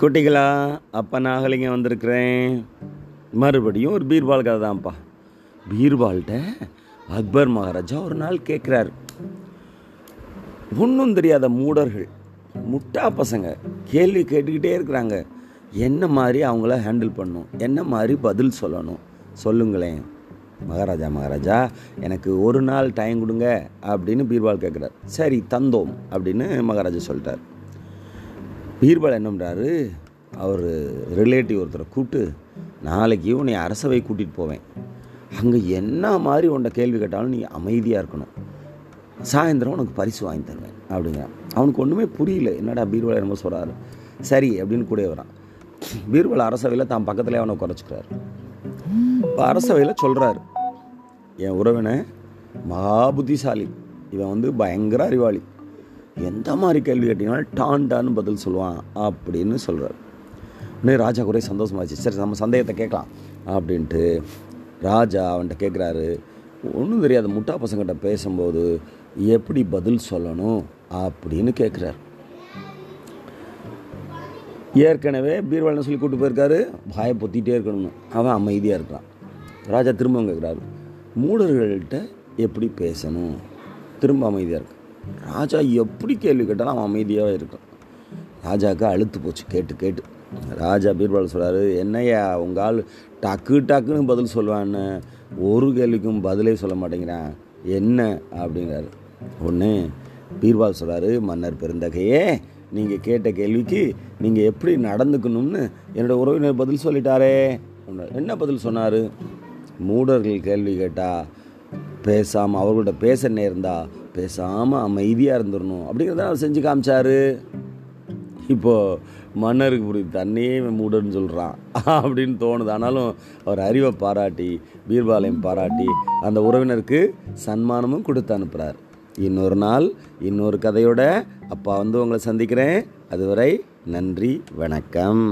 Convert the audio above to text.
குட்டிகளா அப்போ நாகலிங்க வந்திருக்கிறேன். மறுபடியும் ஒரு பீர்பால் கதை தான்ப்பா. பீர்பால்கிட்ட அக்பர் மகாராஜா ஒரு நாள் கேட்குறாரு ஒன்றும் தெரியாத மூடர்கள் முட்டா பசங்க கேள்வி கேட்டுக்கிட்டே இருக்கிறாங்க. என்ன மாதிரி அவங்கள ஹேண்டில் பண்ணணும் என்ன மாதிரி பதில் சொல்லணும்? சொல்லுங்களேன். மகாராஜா மகாராஜா எனக்கு ஒரு நாள் டைம் கொடுங்க அப்படின்னு பீர்பால் கேட்குறாரு சரி தந்தோம் அப்படின்னு மகாராஜா சொல்லிட்டார். பீர்பால் என்ன பண்ணுறாரு அவர் ரிலேட்டிவ் ஒருத்தரை கூப்பிட்டு நாளைக்கு உன்னை அரசவை கூட்டிகிட்டு போவேன். அங்கே என்ன மாதிரி உன்னை கேள்வி கேட்டாலும் நீ அமைதியாக இருக்கணும். சாயந்தரம் உனக்கு பரிசு வாங்கி தருவேன் அப்படிங்கிறான். அவனுக்கு ஒன்றுமே புரியல. என்னடா பீர்பால் என்னமோ சொல்கிறாரு சரி அப்படின்னு கூட வரான். பீர்பால் அரசவையில் தான் பக்கத்துலேயே அவனை குறைச்சிக்கிறாரு இப்போ அரசவையில் சொல்கிறாரு என் உறவினை மகா புத்திசாலி இவன் வந்து பயங்கர அறிவாளி. எந்த மாதிரி கேள்வி கேட்டிங்கனாலும் டான் டான்னு பதில் சொல்லுவான் அப்படின்னு சொல்கிறார் உடனே ராஜா குறை சந்தோஷமாச்சு. சரி நம்ம சந்தேகத்தை கேட்கலாம் அப்படின்ட்டு ராஜா அவன்கிட்ட கேட்குறாரு. ஒன்றும் தெரியாத முட்டா பசங்கிட்ட பேசும்போது எப்படி பதில் சொல்லணும் அப்படின்னு கேட்குறாரு. ஏற்கனவே பீர்வாலனை சொல்லி கூப்பிட்டு போயிருக்காரு. பாயை பொத்திட்டே இருக்கணும்னு. அவன் அமைதியாக இருக்கிறான். ராஜா திரும்பவும் கேட்குறாரு. மூடர்கள்ட்ட எப்படி பேசணும்? திரும்ப அமைதியாக இருக்கான் ராஜா எப்படி கேள்வி கேட்டாலும் அவன் அமைதியாக இருக்கும் ராஜாவுக்கு அழுத்து போச்சு கேட்டு கேட்டு. ராஜா பீர்பால் சொல்கிறாரு என்னய்யா உங்கள் ஆள் டக்கு டக்குன்னு பதில் சொல்லுவான்னு. ஒரு கேள்விக்கும் பதிலே சொல்ல மாட்டேங்கிறான் என்ன? அப்படிங்கிறாரு. ஒன்று பீர்பால் சொல்கிறாரு மன்னர் பெருந்தகையே நீங்கள் கேட்ட கேள்விக்கு நீங்கள் எப்படி நடந்துக்கணும்னு என்னோடய உறவினர் பதில் சொல்லிட்டாரே. என்ன பதில் சொன்னார்? மூடர்கள் கேள்வி கேட்டால் பேசாமல் அவர்கள்ட்ட பேச நேர்ந்தா பேசாமல் அமைதியாக இருந்துடணும் அப்படிங்கிறத அவர் செஞ்சு காமிச்சாரு. இப்போது மன்னருக்கு புரியுது தன்னையே மூடன்னு சொல்கிறான் அப்படின்னு தோணுது. ஆனாலும் அவர் அறிவை பாராட்டி பீர்பாலையும் பாராட்டி அந்த உறவினருக்கு சன்மானமும் கொடுத்து அனுப்புகிறார் இன்னொரு நாள் இன்னொரு கதையோட அப்பா வந்து உங்களை சந்திக்கிறேன். அதுவரை நன்றி வணக்கம்.